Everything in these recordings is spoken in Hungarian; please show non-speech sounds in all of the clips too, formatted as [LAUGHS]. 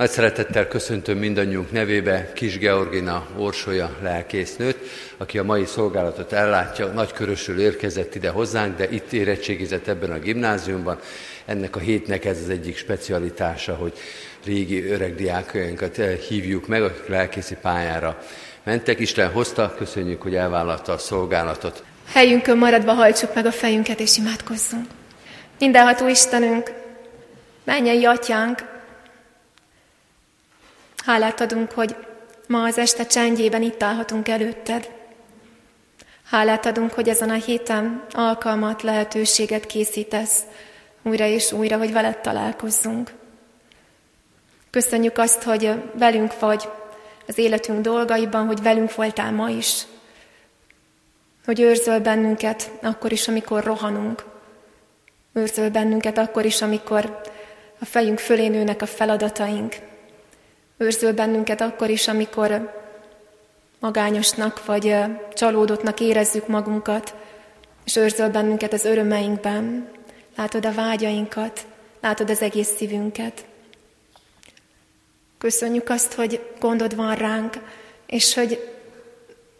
Nagy szeretettel köszöntöm mindannyiunk nevébe Kis Georgina Orsolya lelkésznőt, aki a mai szolgálatot ellátja. Nagy körösül érkezett ide hozzánk, de itt érettségizett ebben a gimnáziumban. Ennek a hétnek ez az egyik specialitása, hogy régi öreg diákjainkat eh, hívjuk meg, akik lelkészi pályára mentek. Isten hozta, köszönjük, hogy elvállalta a szolgálatot. Helyünkön maradva hajtsuk meg a fejünket és imádkozzunk. Mindenható Istenünk, mennyei atyánk, Hálát adunk, hogy ma az este csendjében itt állhatunk előtted. Hálát adunk, hogy ezen a héten alkalmat, lehetőséget készítesz újra és újra, hogy veled találkozzunk. Köszönjük azt, hogy velünk vagy az életünk dolgaiban, hogy velünk voltál ma is. Hogy őrzöl bennünket akkor is, amikor rohanunk. Őrzöl bennünket akkor is, amikor a fejünk fölé nőnek a feladataink, Őrzöl bennünket akkor is, amikor magányosnak vagy csalódottnak érezzük magunkat, és őrzöl bennünket az örömeinkben. Látod a vágyainkat, látod az egész szívünket. Köszönjük azt, hogy gondod van ránk, és hogy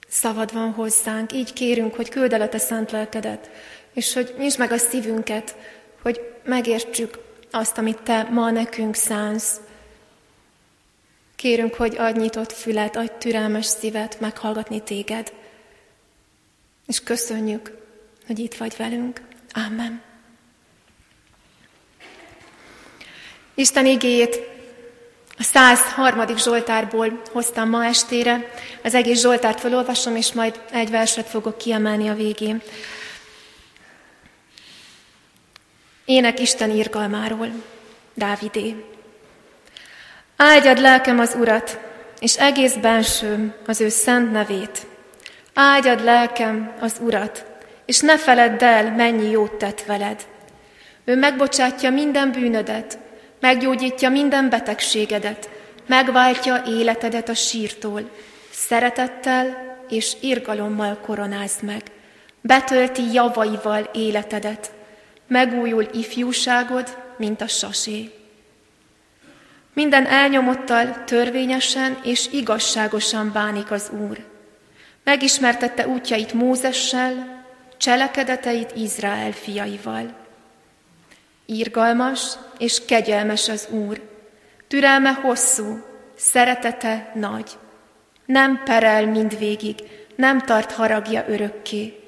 szavad van hozzánk. Így kérünk, hogy küld el a te szent lelkedet, és hogy nyisd meg a szívünket, hogy megértsük azt, amit te ma nekünk szánsz, Kérünk, hogy adj nyitott fület, adj türelmes szívet meghallgatni téged. És köszönjük, hogy itt vagy velünk. Amen. Isten igéjét a 103. Zsoltárból hoztam ma estére. Az egész Zsoltárt felolvasom, és majd egy verset fogok kiemelni a végén. Ének Isten írgalmáról, Dávidé. Áldjad lelkem az Urat, és egész bensőm az ő szent nevét. Áldjad lelkem az Urat, és ne feledd el, mennyi jót tett veled. Ő megbocsátja minden bűnödet, meggyógyítja minden betegségedet, megváltja életedet a sírtól, szeretettel és irgalommal koronázd meg. Betölti javaival életedet, megújul ifjúságod, mint a sasé. Minden elnyomottal törvényesen és igazságosan bánik az Úr. Megismertette útjait Mózessel, cselekedeteit Izrael fiaival. Írgalmas és kegyelmes az Úr, türelme hosszú, szeretete nagy. Nem perel mindvégig, nem tart haragja örökké.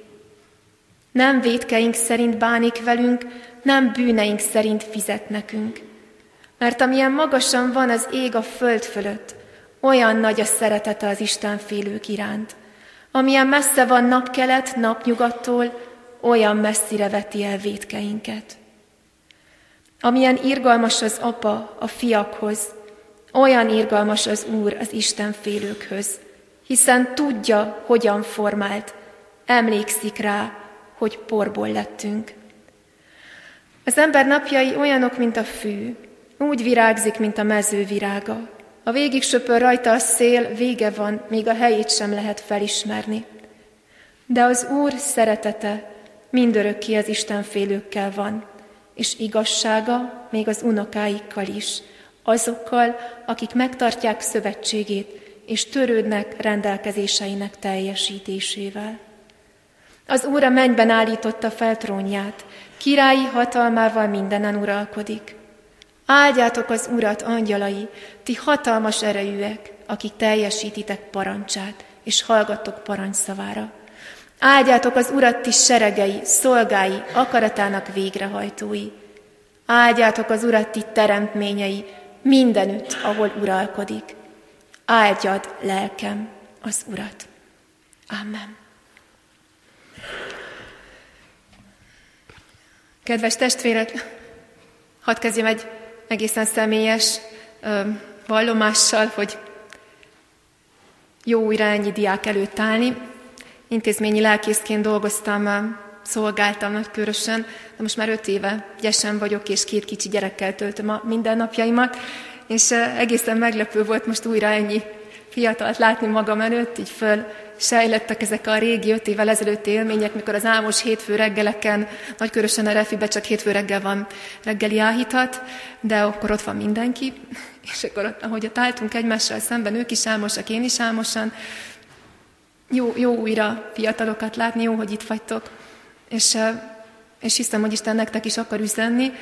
Nem védkeink szerint bánik velünk, nem bűneink szerint fizet nekünk mert amilyen magasan van az ég a föld fölött, olyan nagy a szeretete az Isten félők iránt. Amilyen messze van napkelet napnyugattól, olyan messzire veti el védkeinket. Amilyen irgalmas az apa a fiakhoz, olyan irgalmas az Úr az Isten félőkhöz, hiszen tudja, hogyan formált, emlékszik rá, hogy porból lettünk. Az ember napjai olyanok, mint a fű, úgy virágzik, mint a mező virága. A végig söpör rajta a szél, vége van, még a helyét sem lehet felismerni. De az Úr szeretete mindörökké az Isten félőkkel van, és igazsága még az unokáikkal is, azokkal, akik megtartják szövetségét, és törődnek rendelkezéseinek teljesítésével. Az Úr a mennyben állította fel trónját, királyi hatalmával mindenen uralkodik. Áldjátok az Urat, angyalai, ti hatalmas erejűek, akik teljesítitek parancsát, és hallgattok parancsszavára. Áldjátok az Urat, ti seregei, szolgái, akaratának végrehajtói. Áldjátok az Urat, ti teremtményei, mindenütt, ahol uralkodik. Áldjad, lelkem, az Urat. Amen. Kedves testvérek, hadd kezdjem egy egészen személyes vallomással, hogy jó újra ennyi diák előtt állni. Intézményi lelkészként dolgoztam, szolgáltam nagykörösen, de most már öt éve gyesen vagyok, és két kicsi gyerekkel töltöm a mindennapjaimat, és egészen meglepő volt most újra ennyi fiatalt látni magam előtt, így föl sejlettek ezek a régi öt évvel ezelőtti élmények, mikor az álmos hétfő reggeleken, nagykörösen a refibe csak hétfő reggel van reggeli áhítat, de akkor ott van mindenki, [LAUGHS] És akkor ahogy ott álltunk egymással szemben, ők is álmosak, én is álmosan, jó, jó újra fiatalokat látni, jó, hogy itt vagytok. És, és hiszem, hogy Isten nektek is akar üzenni,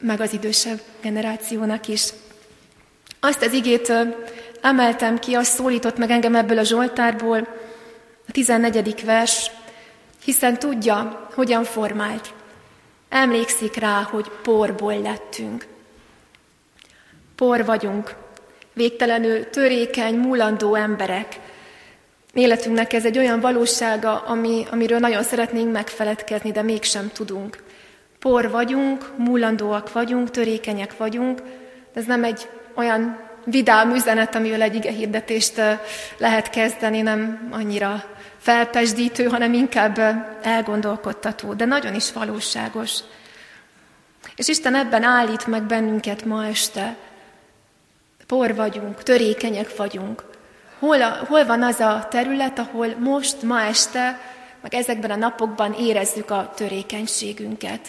meg az idősebb generációnak is. Azt az igét emeltem ki, azt szólított meg engem ebből a Zsoltárból, a 14. vers, hiszen tudja, hogyan formált. Emlékszik rá, hogy porból lettünk. Por vagyunk, végtelenül törékeny, múlandó emberek. Életünknek ez egy olyan valósága, ami, amiről nagyon szeretnénk megfeledkezni, de mégsem tudunk. Por vagyunk, múlandóak vagyunk, törékenyek vagyunk, de ez nem egy olyan vidám üzenet, amivel egy ige hirdetést lehet kezdeni, nem annyira felpesdítő, hanem inkább elgondolkodtató, de nagyon is valóságos. És Isten ebben állít meg bennünket ma este. Por vagyunk, törékenyek vagyunk. Hol, a, hol van az a terület, ahol most, ma este, meg ezekben a napokban érezzük a törékenységünket?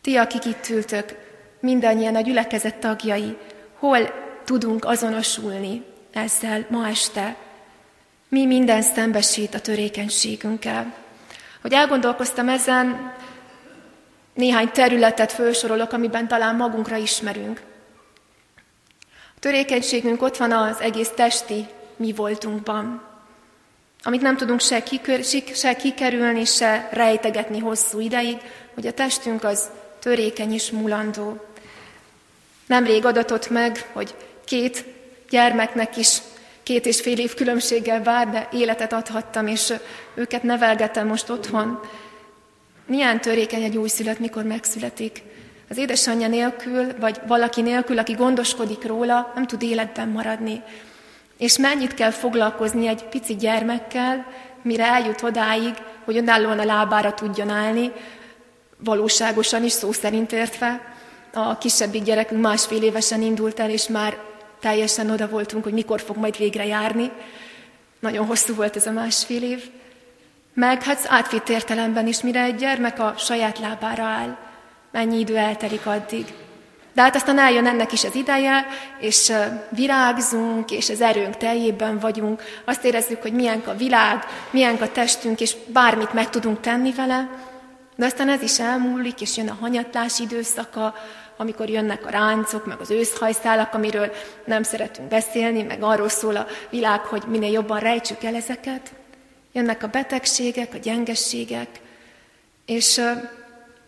Ti, akik itt ültök, mindannyian a gyülekezet tagjai, hol tudunk azonosulni ezzel ma este? Mi minden szembesít a törékenységünkkel. Hogy elgondolkoztam ezen, néhány területet felsorolok, amiben talán magunkra ismerünk. A törékenységünk ott van az egész testi mi voltunkban, amit nem tudunk se, kikör, se kikerülni, se rejtegetni hosszú ideig, hogy a testünk az törékeny és mulandó. Nemrég adatott meg, hogy két gyermeknek is két és fél év különbséggel vár, de életet adhattam, és őket nevelgetem most otthon. Milyen törékeny egy újszülött, mikor megszületik. Az édesanyja nélkül, vagy valaki nélkül, aki gondoskodik róla, nem tud életben maradni. És mennyit kell foglalkozni egy pici gyermekkel, mire eljut odáig, hogy önállóan a lábára tudjon állni, valóságosan is, szó szerint értve. A kisebbik gyerekünk másfél évesen indult el, és már teljesen oda voltunk, hogy mikor fog majd végre járni. Nagyon hosszú volt ez a másfél év. Meg hát átvitt értelemben is, mire egy gyermek a saját lábára áll, mennyi idő eltelik addig. De hát aztán eljön ennek is az ideje, és virágzunk, és az erőnk teljében vagyunk. Azt érezzük, hogy milyen a világ, milyen a testünk, és bármit meg tudunk tenni vele. De aztán ez is elmúlik, és jön a hanyatlás időszaka, amikor jönnek a ráncok, meg az őszhajszálak, amiről nem szeretünk beszélni, meg arról szól a világ, hogy minél jobban rejtsük el ezeket. Jönnek a betegségek, a gyengességek, és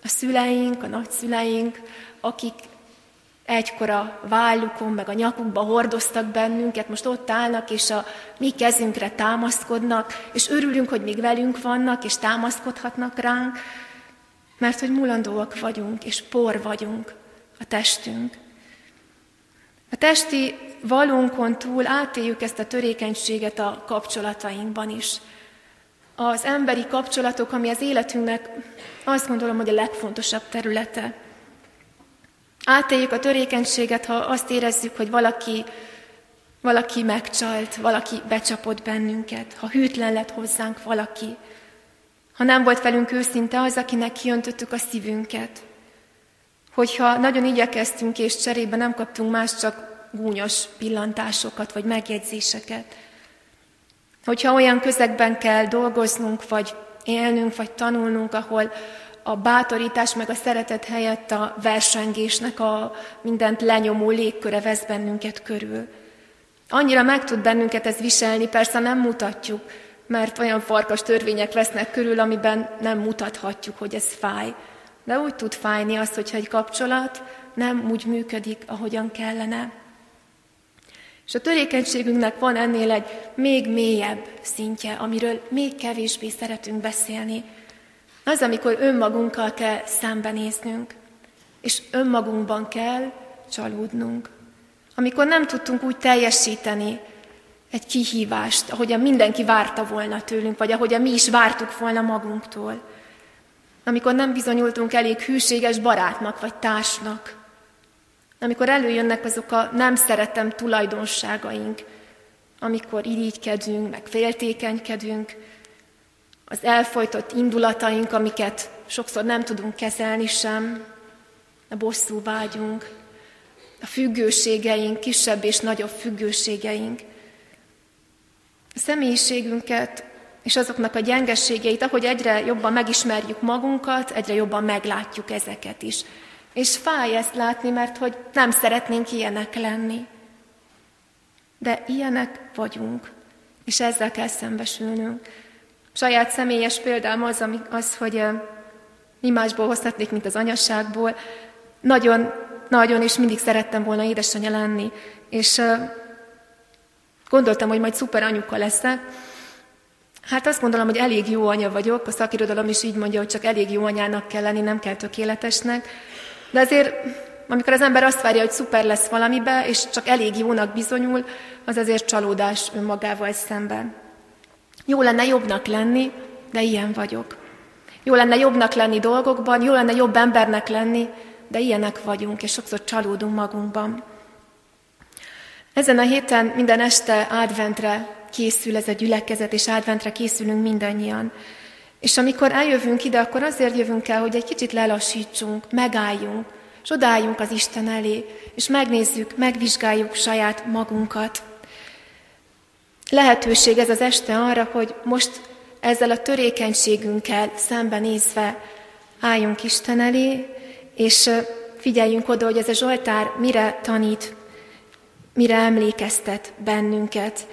a szüleink, a nagyszüleink, akik egykor a vállukon, meg a nyakukba hordoztak bennünket, most ott állnak, és a mi kezünkre támaszkodnak, és örülünk, hogy még velünk vannak, és támaszkodhatnak ránk, mert hogy mulandóak vagyunk, és por vagyunk a testünk. A testi valunkon túl átéljük ezt a törékenységet a kapcsolatainkban is. Az emberi kapcsolatok, ami az életünknek azt gondolom, hogy a legfontosabb területe. Átéljük a törékenységet, ha azt érezzük, hogy valaki, valaki megcsalt, valaki becsapott bennünket, ha hűtlen lett hozzánk valaki, ha nem volt velünk őszinte az, akinek kiöntöttük a szívünket, hogyha nagyon igyekeztünk, és cserébe nem kaptunk más, csak gúnyos pillantásokat, vagy megjegyzéseket. Hogyha olyan közegben kell dolgoznunk, vagy élnünk, vagy tanulnunk, ahol a bátorítás meg a szeretet helyett a versengésnek a mindent lenyomó légköre vesz bennünket körül. Annyira meg tud bennünket ez viselni, persze nem mutatjuk, mert olyan farkas törvények vesznek körül, amiben nem mutathatjuk, hogy ez fáj. De úgy tud fájni az, hogyha egy kapcsolat nem úgy működik, ahogyan kellene. És a törékenységünknek van ennél egy még mélyebb szintje, amiről még kevésbé szeretünk beszélni. Az, amikor önmagunkkal kell szembenéznünk, és önmagunkban kell csalódnunk. Amikor nem tudtunk úgy teljesíteni egy kihívást, ahogyan mindenki várta volna tőlünk, vagy ahogyan mi is vártuk volna magunktól amikor nem bizonyultunk elég hűséges barátnak vagy társnak, amikor előjönnek azok a nem szeretem tulajdonságaink, amikor irigykedünk, meg féltékenykedünk, az elfolytott indulataink, amiket sokszor nem tudunk kezelni sem, a bosszú vágyunk, a függőségeink, kisebb és nagyobb függőségeink. Személyiségünket és azoknak a gyengességeit, ahogy egyre jobban megismerjük magunkat, egyre jobban meglátjuk ezeket is. És fáj ezt látni, mert hogy nem szeretnénk ilyenek lenni. De ilyenek vagyunk, és ezzel kell szembesülnünk. Saját személyes példám az, ami, az hogy mi másból hozhatnék, mint az anyasságból. Nagyon, nagyon, és mindig szerettem volna édesanyja lenni. És gondoltam, hogy majd szuper anyuka leszek, Hát azt gondolom, hogy elég jó anya vagyok, a szakirodalom is így mondja, hogy csak elég jó anyának kell lenni, nem kell tökéletesnek. De azért, amikor az ember azt várja, hogy szuper lesz valamibe, és csak elég jónak bizonyul, az azért csalódás önmagával szemben. Jó lenne jobbnak lenni, de ilyen vagyok. Jó lenne jobbnak lenni dolgokban, jó lenne jobb embernek lenni, de ilyenek vagyunk, és sokszor csalódunk magunkban. Ezen a héten minden este adventre készül ez a gyülekezet, és adventre készülünk mindannyian. És amikor eljövünk ide, akkor azért jövünk el, hogy egy kicsit lelassítsunk, megálljunk, és odálljunk az Isten elé, és megnézzük, megvizsgáljuk saját magunkat. Lehetőség ez az este arra, hogy most ezzel a törékenységünkkel szembenézve álljunk Isten elé, és figyeljünk oda, hogy ez a Zsoltár mire tanít, mire emlékeztet bennünket.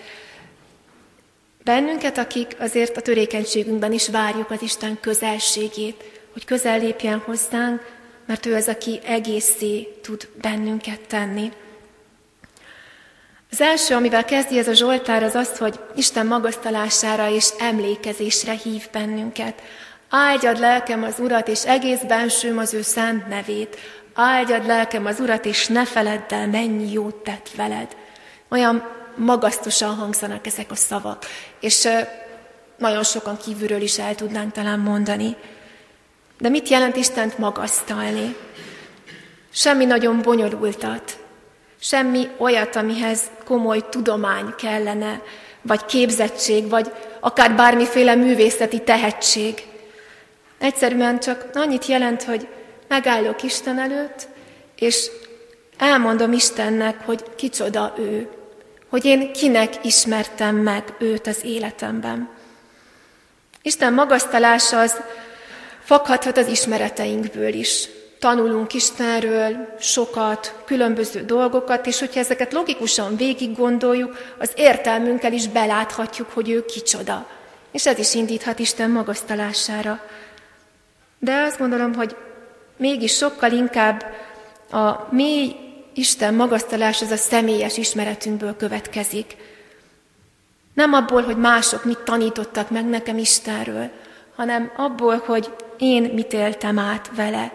Bennünket, akik azért a törékenységünkben is várjuk az Isten közelségét, hogy közel lépjen hozzánk, mert ő az, aki egészé tud bennünket tenni. Az első, amivel kezdi ez a Zsoltár, az az, hogy Isten magasztalására és emlékezésre hív bennünket. Áldjad lelkem az Urat, és egész bensőm az ő szent nevét. Áldjad lelkem az Urat, és ne feledd el, mennyi jót tett veled. Olyan magasztosan hangzanak ezek a szavak, és nagyon sokan kívülről is el tudnánk talán mondani. De mit jelent Istent magasztalni? Semmi nagyon bonyolultat, semmi olyat, amihez komoly tudomány kellene, vagy képzettség, vagy akár bármiféle művészeti tehetség. Egyszerűen csak annyit jelent, hogy megállok Isten előtt, és elmondom Istennek, hogy kicsoda ő hogy én kinek ismertem meg őt az életemben. Isten magasztalása az fakadhat az ismereteinkből is. Tanulunk Istenről sokat, különböző dolgokat, és hogyha ezeket logikusan végig gondoljuk, az értelmünkkel is beláthatjuk, hogy ő kicsoda. És ez is indíthat Isten magasztalására. De azt gondolom, hogy mégis sokkal inkább a mély Isten magasztalás az a személyes ismeretünkből következik. Nem abból, hogy mások mit tanítottak meg nekem Istenről, hanem abból, hogy én mit éltem át vele.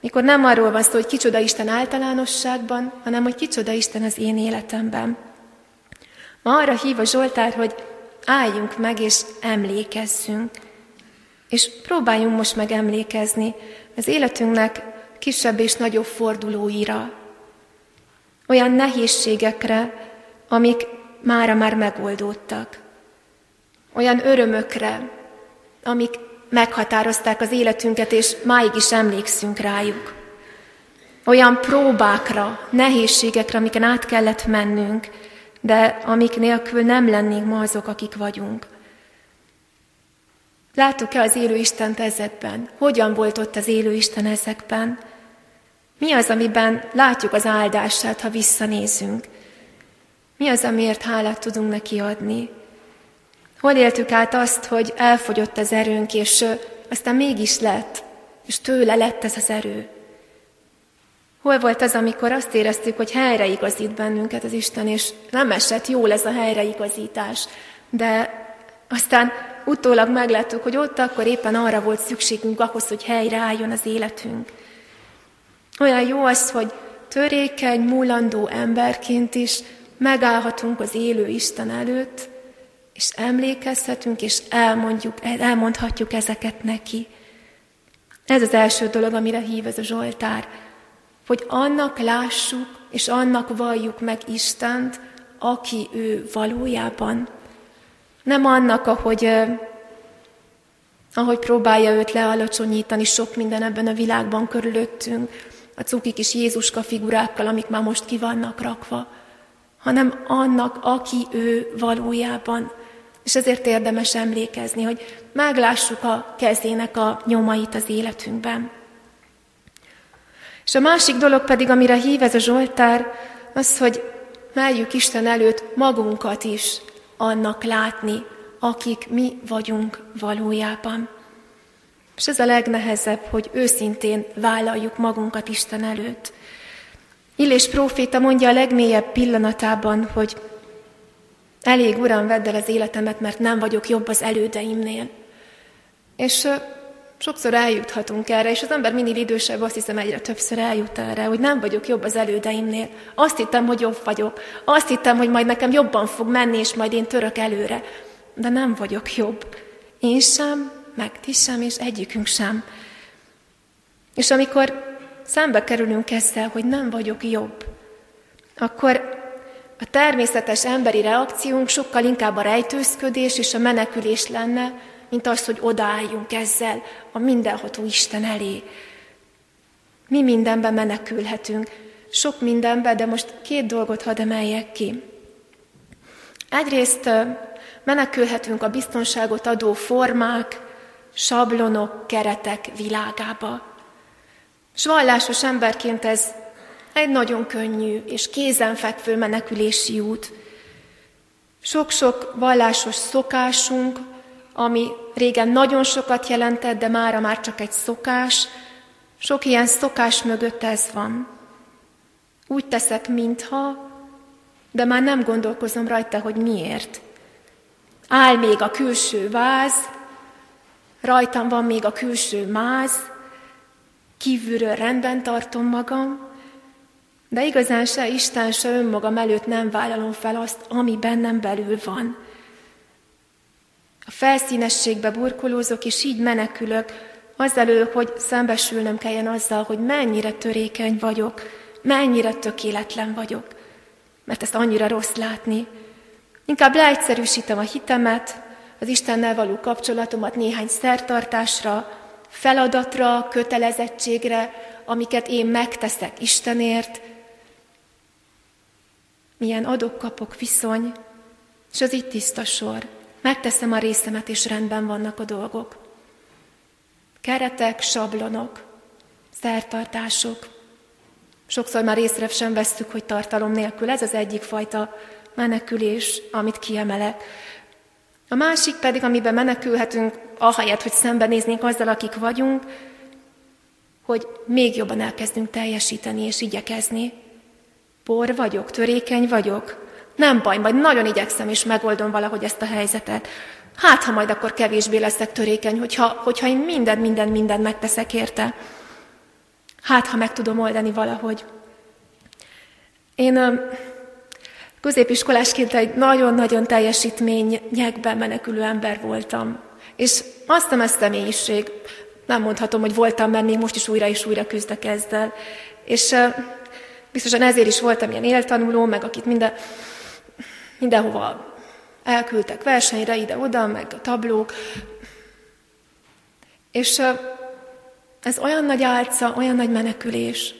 Mikor nem arról van szó, hogy kicsoda Isten általánosságban, hanem hogy kicsoda Isten az én életemben. Ma arra hív a Zsoltár, hogy álljunk meg és emlékezzünk. És próbáljunk most meg emlékezni az életünknek kisebb és nagyobb fordulóira, olyan nehézségekre, amik mára már megoldódtak. Olyan örömökre, amik meghatározták az életünket, és máig is emlékszünk rájuk. Olyan próbákra, nehézségekre, amiken át kellett mennünk, de amik nélkül nem lennénk ma azok, akik vagyunk. Láttuk-e az élő Istent ezekben? Hogyan volt ott az élő Isten ezekben? Mi az, amiben látjuk az áldását, ha visszanézünk? Mi az, amiért hálát tudunk neki adni? Hol éltük át azt, hogy elfogyott az erőnk, és aztán mégis lett, és tőle lett ez az erő? Hol volt az, amikor azt éreztük, hogy helyreigazít bennünket az Isten, és nem esett jól ez a helyreigazítás, de aztán utólag megláttuk, hogy ott akkor éppen arra volt szükségünk ahhoz, hogy helyreálljon az életünk. Olyan jó az, hogy törékeny, múlandó emberként is megállhatunk az élő Isten előtt, és emlékezhetünk, és elmondjuk, elmondhatjuk ezeket neki. Ez az első dolog, amire hív ez a Zsoltár, hogy annak lássuk, és annak valljuk meg Istent, aki ő valójában. Nem annak, ahogy, ahogy próbálja őt lealacsonyítani sok minden ebben a világban körülöttünk, a cuki kis Jézuska figurákkal, amik már most ki vannak rakva, hanem annak, aki ő valójában. És ezért érdemes emlékezni, hogy meglássuk a kezének a nyomait az életünkben. És a másik dolog pedig, amire hív ez a Zsoltár, az, hogy merjük Isten előtt magunkat is annak látni, akik mi vagyunk valójában. És ez a legnehezebb, hogy őszintén vállaljuk magunkat Isten előtt. Illés próféta mondja a legmélyebb pillanatában, hogy elég uram, vedd el az életemet, mert nem vagyok jobb az elődeimnél. És sokszor eljuthatunk erre, és az ember mindig idősebb, azt hiszem egyre többször eljut erre, hogy nem vagyok jobb az elődeimnél. Azt hittem, hogy jobb vagyok. Azt hittem, hogy majd nekem jobban fog menni, és majd én török előre. De nem vagyok jobb. Én sem, meg ti sem, és egyikünk sem. És amikor szembe kerülünk ezzel, hogy nem vagyok jobb, akkor a természetes emberi reakciónk sokkal inkább a rejtőzködés és a menekülés lenne, mint az, hogy odaálljunk ezzel a mindenható Isten elé. Mi mindenben menekülhetünk, sok mindenben, de most két dolgot hadd emeljek ki. Egyrészt menekülhetünk a biztonságot adó formák, sablonok, keretek világába. S vallásos emberként ez egy nagyon könnyű és kézenfekvő menekülési út. Sok-sok vallásos szokásunk, ami régen nagyon sokat jelentett, de mára már csak egy szokás, sok ilyen szokás mögött ez van. Úgy teszek, mintha, de már nem gondolkozom rajta, hogy miért. Áll még a külső váz, rajtam van még a külső máz, kívülről rendben tartom magam, de igazán se Isten, se önmagam előtt nem vállalom fel azt, ami bennem belül van. A felszínességbe burkolózok, és így menekülök, azelő, hogy szembesülnöm kelljen azzal, hogy mennyire törékeny vagyok, mennyire tökéletlen vagyok. Mert ezt annyira rossz látni. Inkább leegyszerűsítem a hitemet, az Istennel való kapcsolatomat néhány szertartásra, feladatra, kötelezettségre, amiket én megteszek Istenért, milyen adok-kapok viszony, és az itt tiszta sor. Megteszem a részemet, és rendben vannak a dolgok. Keretek, sablonok, szertartások. Sokszor már észre sem vesztük, hogy tartalom nélkül. Ez az egyik fajta menekülés, amit kiemelek. A másik pedig, amiben menekülhetünk, ahelyett, hogy szembenéznénk azzal, akik vagyunk, hogy még jobban elkezdünk teljesíteni és igyekezni. Por vagyok, törékeny vagyok. Nem baj, majd nagyon igyekszem és megoldom valahogy ezt a helyzetet. Hát, ha majd akkor kevésbé leszek törékeny, hogyha, hogyha én minden, minden, minden megteszek érte. Hát, ha meg tudom oldani valahogy. Én középiskolásként egy nagyon-nagyon teljesítményekben menekülő ember voltam. És azt nem ez személyiség, nem mondhatom, hogy voltam, mert még most is újra és újra küzdek ezzel. És biztosan ezért is voltam ilyen éltanuló, meg akit minden, mindenhova elküldtek versenyre, ide-oda, meg a tablók. És ez olyan nagy álca, olyan nagy menekülés.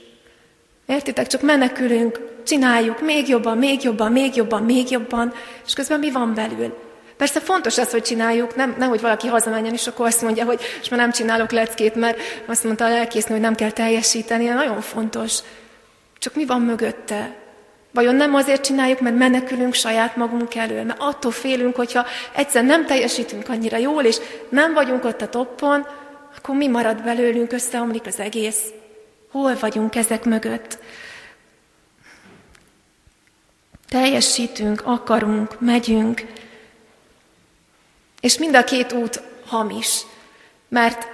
Értitek? Csak menekülünk, csináljuk még jobban, még jobban, még jobban, még jobban, és közben mi van belül? Persze fontos az, hogy csináljuk, nem, nem hogy valaki hazamenjen, és akkor azt mondja, hogy és már nem csinálok leckét, mert azt mondta a lelkésznő, hogy nem kell teljesíteni, nagyon fontos. Csak mi van mögötte? Vajon nem azért csináljuk, mert menekülünk saját magunk elől, mert attól félünk, hogyha egyszer nem teljesítünk annyira jól, és nem vagyunk ott a toppon, akkor mi marad belőlünk, összeomlik az egész. Hol vagyunk ezek mögött? Teljesítünk, akarunk, megyünk, és mind a két út hamis, mert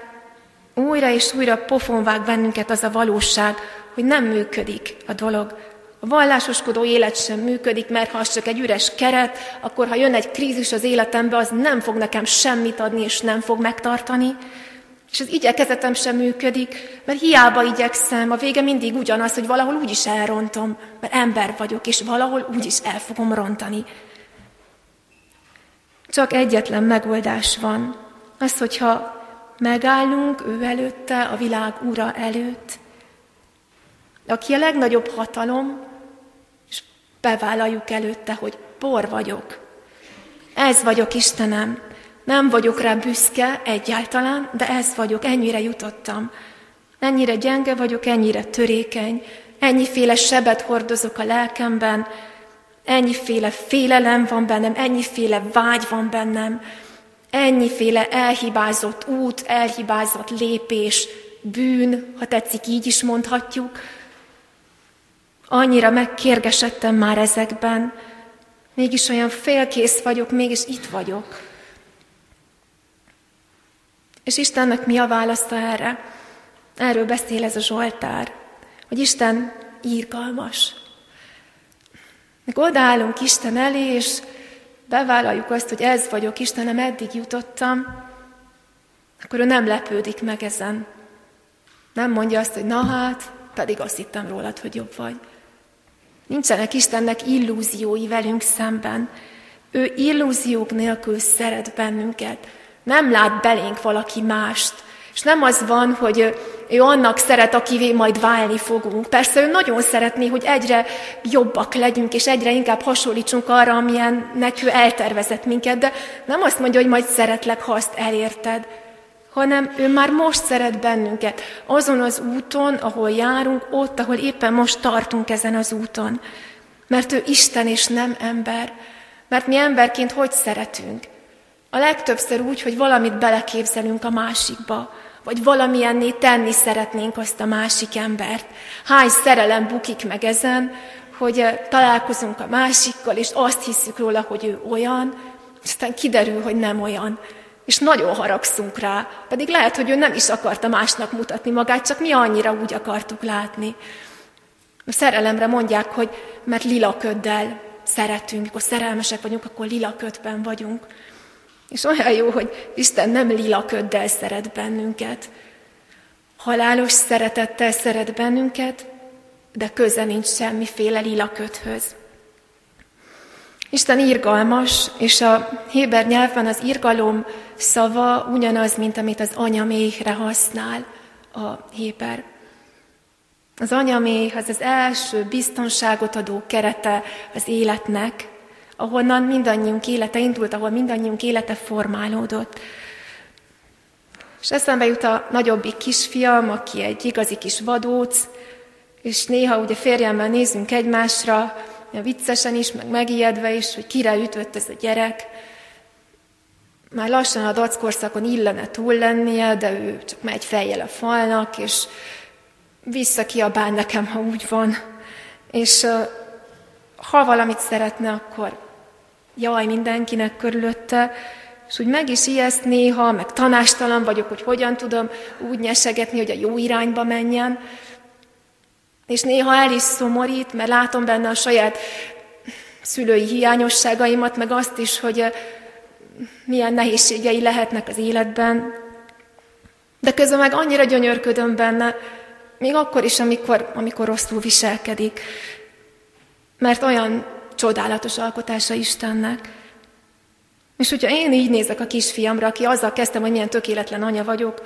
újra és újra pofon vág bennünket az a valóság, hogy nem működik a dolog. A vallásoskodó élet sem működik, mert ha az csak egy üres keret, akkor ha jön egy krízis az életembe, az nem fog nekem semmit adni, és nem fog megtartani. És az igyekezetem sem működik, mert hiába igyekszem, a vége mindig ugyanaz, hogy valahol úgy is elrontom, mert ember vagyok, és valahol úgy is el fogom rontani. Csak egyetlen megoldás van, az, hogyha megállunk ő előtte, a világ ura előtt, aki a legnagyobb hatalom, bevállaljuk előtte, hogy por vagyok. Ez vagyok, Istenem. Nem vagyok rá büszke egyáltalán, de ez vagyok, ennyire jutottam. Ennyire gyenge vagyok, ennyire törékeny, ennyiféle sebet hordozok a lelkemben, ennyiféle félelem van bennem, ennyiféle vágy van bennem, ennyiféle elhibázott út, elhibázott lépés, bűn, ha tetszik, így is mondhatjuk. Annyira megkérgesedtem már ezekben, mégis olyan félkész vagyok, mégis itt vagyok. És Istennek mi a válasza erre? Erről beszél ez a Zsoltár, hogy Isten írgalmas. Meg odaállunk Isten elé, és bevállaljuk azt, hogy ez vagyok, Istenem, eddig jutottam, akkor ő nem lepődik meg ezen. Nem mondja azt, hogy na hát, pedig azt hittem rólad, hogy jobb vagy. Nincsenek Istennek illúziói velünk szemben. Ő illúziók nélkül szeret bennünket. Nem lát belénk valaki mást. És nem az van, hogy ő annak szeret, akivé majd válni fogunk. Persze ő nagyon szeretné, hogy egyre jobbak legyünk, és egyre inkább hasonlítsunk arra, amilyennek ő eltervezett minket, de nem azt mondja, hogy majd szeretlek, ha azt elérted, hanem ő már most szeret bennünket. Azon az úton, ahol járunk, ott, ahol éppen most tartunk ezen az úton. Mert ő Isten és nem ember. Mert mi emberként hogy szeretünk? A legtöbbször úgy, hogy valamit beleképzelünk a másikba, vagy valamilyenné tenni szeretnénk azt a másik embert. Hány szerelem bukik meg ezen, hogy találkozunk a másikkal, és azt hiszük róla, hogy ő olyan, aztán kiderül, hogy nem olyan. És nagyon haragszunk rá, pedig lehet, hogy ő nem is akarta másnak mutatni magát, csak mi annyira úgy akartuk látni. A szerelemre mondják, hogy mert lila köddel szeretünk, mikor szerelmesek vagyunk, akkor lila ködben vagyunk. És olyan jó, hogy Isten nem lila köddel szeret bennünket. Halálos szeretettel szeret bennünket, de köze nincs semmiféle lila ködhöz. Isten irgalmas, és a héber nyelven az irgalom szava ugyanaz, mint amit az anyaméhre használ a héber. Az anyaméh az az első biztonságot adó kerete az életnek, ahonnan mindannyiunk élete indult, ahol mindannyiunk élete formálódott. És eszembe jut a nagyobbik kisfiam, aki egy igazi kis vadóc, és néha ugye férjemmel nézünk egymásra, viccesen is, meg megijedve is, hogy kire ütött ez a gyerek. Már lassan a dackorszakon illene túl lennie, de ő csak megy fejjel a falnak, és visszakiabál nekem, ha úgy van. És ha valamit szeretne, akkor jaj mindenkinek körülötte, és úgy meg is ijeszt néha, meg tanástalan vagyok, hogy hogyan tudom úgy nyesegetni, hogy a jó irányba menjen. És néha el is szomorít, mert látom benne a saját szülői hiányosságaimat, meg azt is, hogy milyen nehézségei lehetnek az életben. De közben meg annyira gyönyörködöm benne, még akkor is, amikor, amikor rosszul viselkedik. Mert olyan csodálatos alkotása Istennek. És hogyha én így nézek a kisfiamra, aki azzal kezdtem, hogy milyen tökéletlen anya vagyok,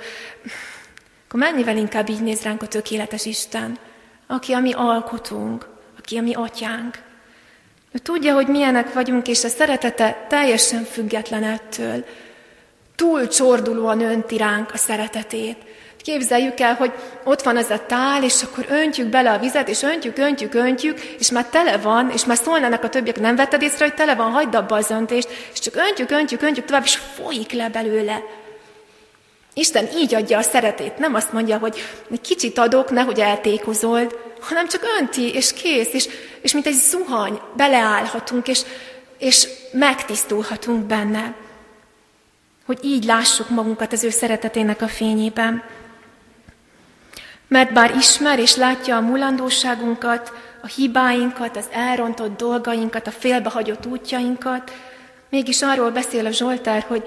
akkor mennyivel inkább így néz ránk a tökéletes Isten, aki a mi alkotunk, aki a mi atyánk. Ő tudja, hogy milyenek vagyunk, és a szeretete teljesen független ettől. Túl csordulóan önti ránk a szeretetét. Képzeljük el, hogy ott van az a tál, és akkor öntjük bele a vizet, és öntjük, öntjük, öntjük, és már tele van, és már szólnának a többiek, nem vetted észre, hogy tele van, hagyd abba az öntést, és csak öntjük, öntjük, öntjük tovább, és folyik le belőle. Isten így adja a szeretét, nem azt mondja, hogy kicsit adok, nehogy eltékozold, hanem csak önti, és kész, és, és mint egy zuhany, beleállhatunk, és, és megtisztulhatunk benne. Hogy így lássuk magunkat az ő szeretetének a fényében. Mert bár ismer és látja a mulandóságunkat, a hibáinkat, az elrontott dolgainkat, a félbehagyott útjainkat, mégis arról beszél a Zsoltár, hogy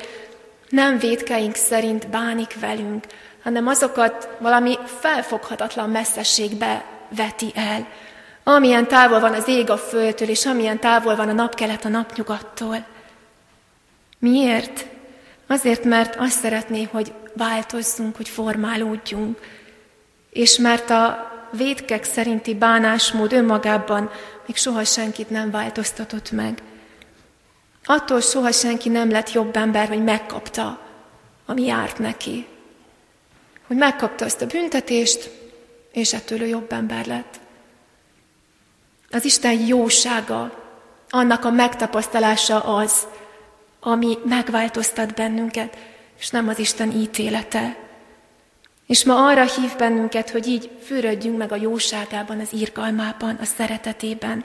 nem védkeink szerint bánik velünk, hanem azokat valami felfoghatatlan messzességbe veti el. Amilyen távol van az ég a földtől, és amilyen távol van a napkelet a napnyugattól. Miért? Azért, mert azt szeretné, hogy változzunk, hogy formálódjunk, és mert a védkek szerinti bánásmód önmagában még soha senkit nem változtatott meg. Attól soha senki nem lett jobb ember, hogy megkapta, ami járt neki. Hogy megkapta azt a büntetést, és ettől ő jobb ember lett. Az Isten jósága, annak a megtapasztalása az, ami megváltoztat bennünket, és nem az Isten ítélete. És ma arra hív bennünket, hogy így fürödjünk meg a jóságában, az írgalmában, a szeretetében.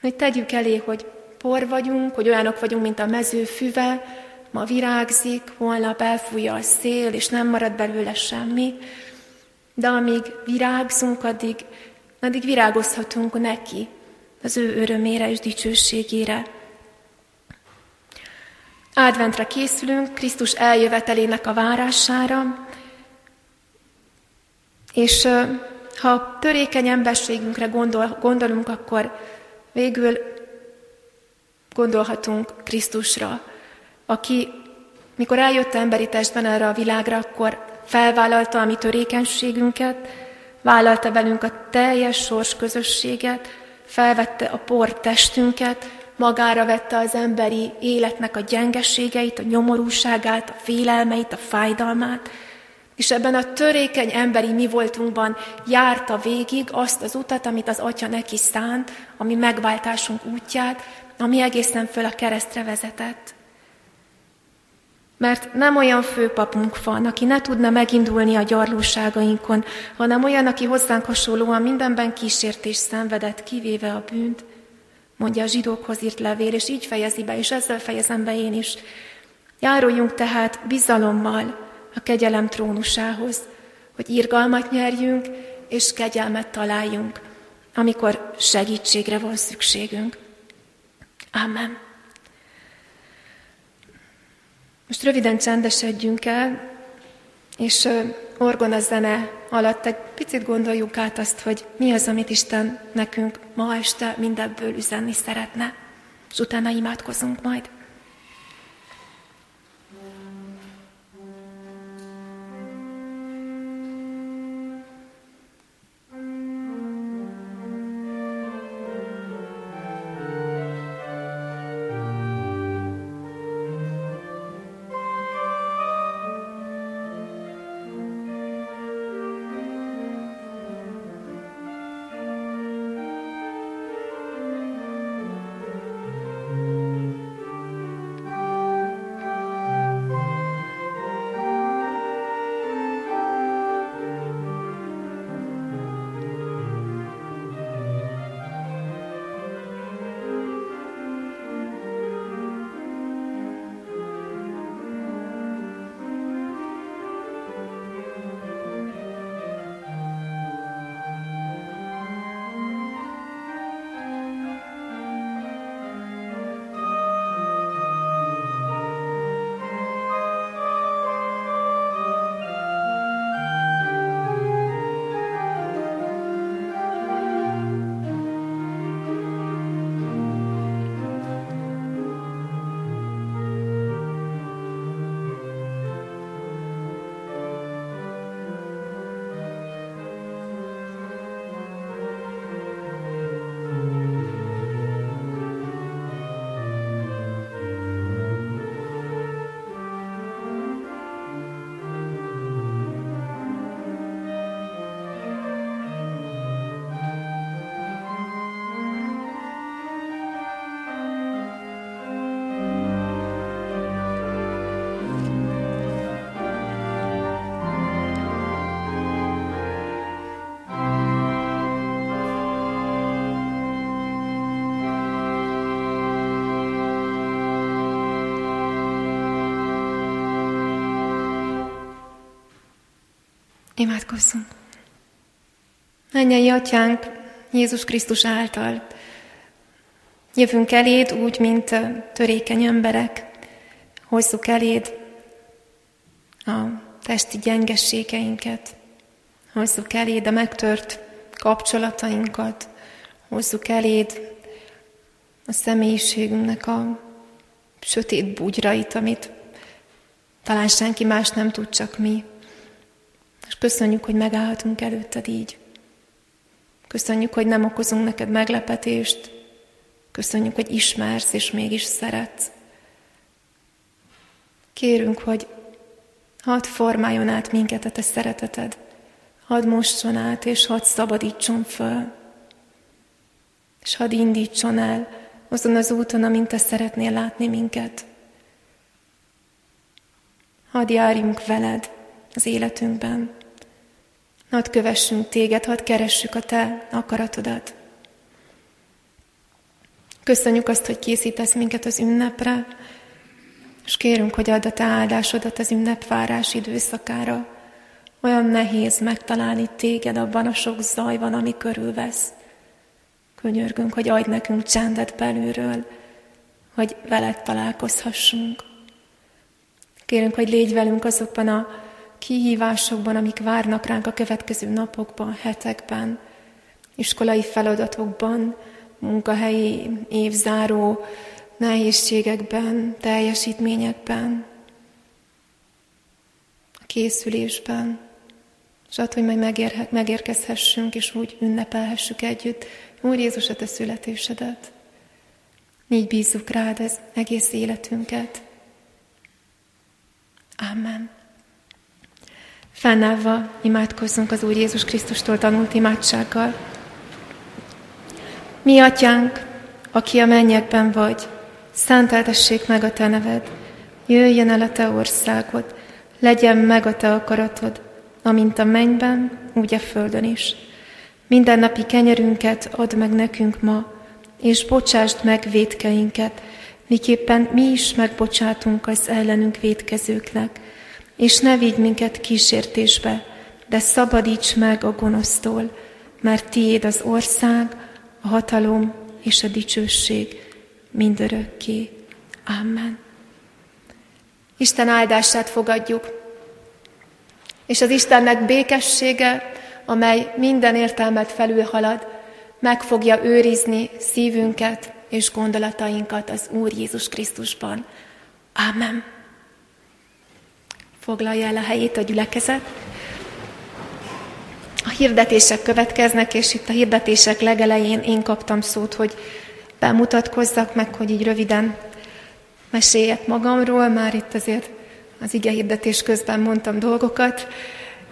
Hogy tegyük elé, hogy por vagyunk, hogy olyanok vagyunk, mint a mező füve, ma virágzik, holnap elfújja a szél, és nem marad belőle semmi, de amíg virágzunk, addig, addig virágozhatunk neki, az ő örömére és dicsőségére. Adventre készülünk, Krisztus eljövetelének a várására, és ha törékeny emberségünkre gondol, gondolunk, akkor végül gondolhatunk Krisztusra, aki, mikor eljött emberi testben erre a világra, akkor felvállalta a mi törékenységünket, vállalta velünk a teljes sors közösséget, felvette a por testünket, magára vette az emberi életnek a gyengeségeit, a nyomorúságát, a félelmeit, a fájdalmát, és ebben a törékeny emberi mi voltunkban járta végig azt az utat, amit az Atya neki szánt, ami megváltásunk útját, ami egészen föl a keresztre vezetett. Mert nem olyan főpapunk van, aki ne tudna megindulni a gyarlóságainkon, hanem olyan, aki hozzánk hasonlóan mindenben kísértés szenvedett, kivéve a bűnt, mondja a zsidókhoz írt levél, és így fejezi be, és ezzel fejezem be én is. Járuljunk tehát bizalommal a kegyelem trónusához, hogy irgalmat nyerjünk, és kegyelmet találjunk, amikor segítségre van szükségünk. Amen. Most röviden csendesedjünk el, és orgona zene alatt egy picit gondoljuk át azt, hogy mi az, amit Isten nekünk ma este mindebből üzenni szeretne, és utána imádkozunk majd. Imádkozzunk! Mennyei Atyánk, Jézus Krisztus által jövünk eléd úgy, mint törékeny emberek, hozzuk eléd a testi gyengességeinket, hozzuk eléd a megtört kapcsolatainkat, hozzuk eléd a személyiségünknek a sötét bugyrait, amit talán senki más nem tud, csak mi. És köszönjük, hogy megállhatunk előtted így. Köszönjük, hogy nem okozunk neked meglepetést. Köszönjük, hogy ismersz és mégis szeretsz. Kérünk, hogy hadd formáljon át minket a te szereteted. Hadd mosson át, és hadd szabadítson föl. És hadd indítson el azon az úton, amint te szeretnél látni minket. Hadd járjunk veled az életünkben. Hadd kövessünk téged, hadd keressük a te akaratodat. Köszönjük azt, hogy készítesz minket az ünnepre, és kérünk, hogy add a te áldásodat az ünnepvárás időszakára. Olyan nehéz megtalálni téged abban a sok zajban, ami körülvesz. Könyörgünk, hogy adj nekünk csendet belülről, hogy veled találkozhassunk. Kérünk, hogy légy velünk azokban a kihívásokban, amik várnak ránk a következő napokban, hetekben, iskolai feladatokban, munkahelyi évzáró nehézségekben, teljesítményekben, a készülésben, és attól, hogy majd megérhet, megérkezhessünk, és úgy ünnepelhessük együtt, Úr Jézus, a te születésedet. Így bízzuk rád ez egész életünket. Amen. Fennállva imádkozzunk az Úr Jézus Krisztustól tanult imádsággal. Mi, Atyánk, aki a mennyekben vagy, szenteltessék meg a Te neved, jöjjön el a Te országod, legyen meg a Te akaratod, amint a mennyben, úgy a földön is. Minden napi kenyerünket add meg nekünk ma, és bocsásd meg védkeinket, miképpen mi is megbocsátunk az ellenünk védkezőknek, és ne vigy minket kísértésbe, de szabadíts meg a gonosztól, mert tiéd az ország, a hatalom és a dicsőség mindörökké. Amen. Isten áldását fogadjuk, és az Istennek békessége, amely minden értelmet felülhalad, meg fogja őrizni szívünket és gondolatainkat az Úr Jézus Krisztusban. Amen. Foglalja el a helyét a gyülekezet. A hirdetések következnek, és itt a hirdetések legelején én kaptam szót, hogy bemutatkozzak meg, hogy így röviden meséljek magamról, már itt azért az ige hirdetés közben mondtam dolgokat.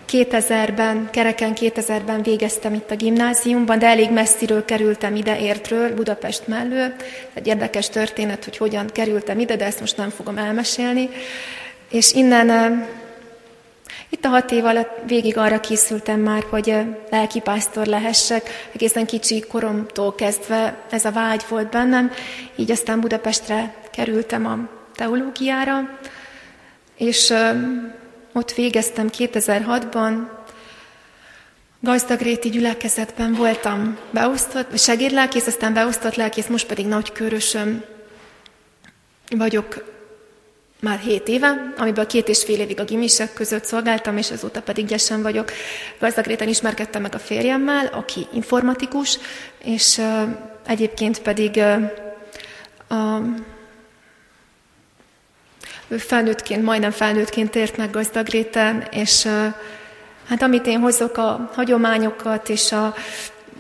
2000-ben, kereken 2000-ben végeztem itt a gimnáziumban, de elég messziről kerültem ide értről, Budapest mellől. Egy érdekes történet, hogy hogyan kerültem ide, de ezt most nem fogom elmesélni. És innen itt a hat év alatt végig arra készültem már, hogy lelkipásztor lehessek, egészen kicsi koromtól kezdve ez a vágy volt bennem, így aztán Budapestre kerültem a teológiára, és ott végeztem 2006-ban, Gazdagréti gyülekezetben voltam beosztott, segédlelkész, aztán beosztott lelkész, most pedig nagykörösöm vagyok már 7 éve, amiből két és fél évig a gimisek között szolgáltam, és azóta pedig gyesen vagyok. Gazdagréten ismerkedtem meg a férjemmel, aki informatikus, és uh, egyébként pedig uh, a ő felnőttként, majdnem felnőttként tért meg Gazdagréten, és uh, hát amit én hozok a hagyományokat és a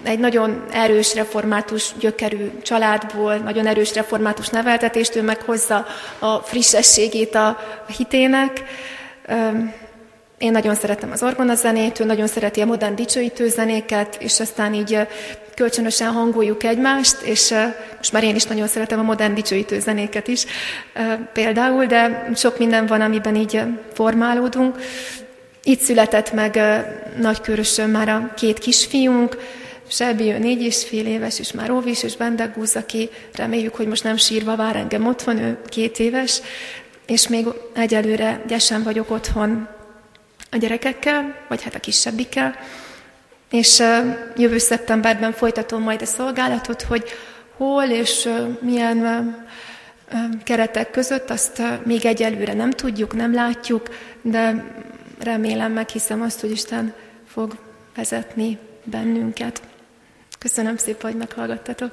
egy nagyon erős református gyökerű családból, nagyon erős református neveltetést, ő meg hozza a frissességét a hitének. Én nagyon szeretem az orgonazenét, ő nagyon szereti a modern dicsőítő zenéket, és aztán így kölcsönösen hangoljuk egymást, és most már én is nagyon szeretem a modern dicsőítő zenéket is például, de sok minden van, amiben így formálódunk. Itt született meg nagykörösön már a két kisfiunk, Selby ő négy és fél éves, és már óvis, és Bendegúz, aki reméljük, hogy most nem sírva vár engem otthon, ő két éves, és még egyelőre gyesen vagyok otthon a gyerekekkel, vagy hát a kisebbikkel, és jövő szeptemberben folytatom majd a szolgálatot, hogy hol és milyen keretek között, azt még egyelőre nem tudjuk, nem látjuk, de remélem, meghiszem azt, hogy Isten fog vezetni bennünket. Köszönöm szépen, hogy meghallgattatok.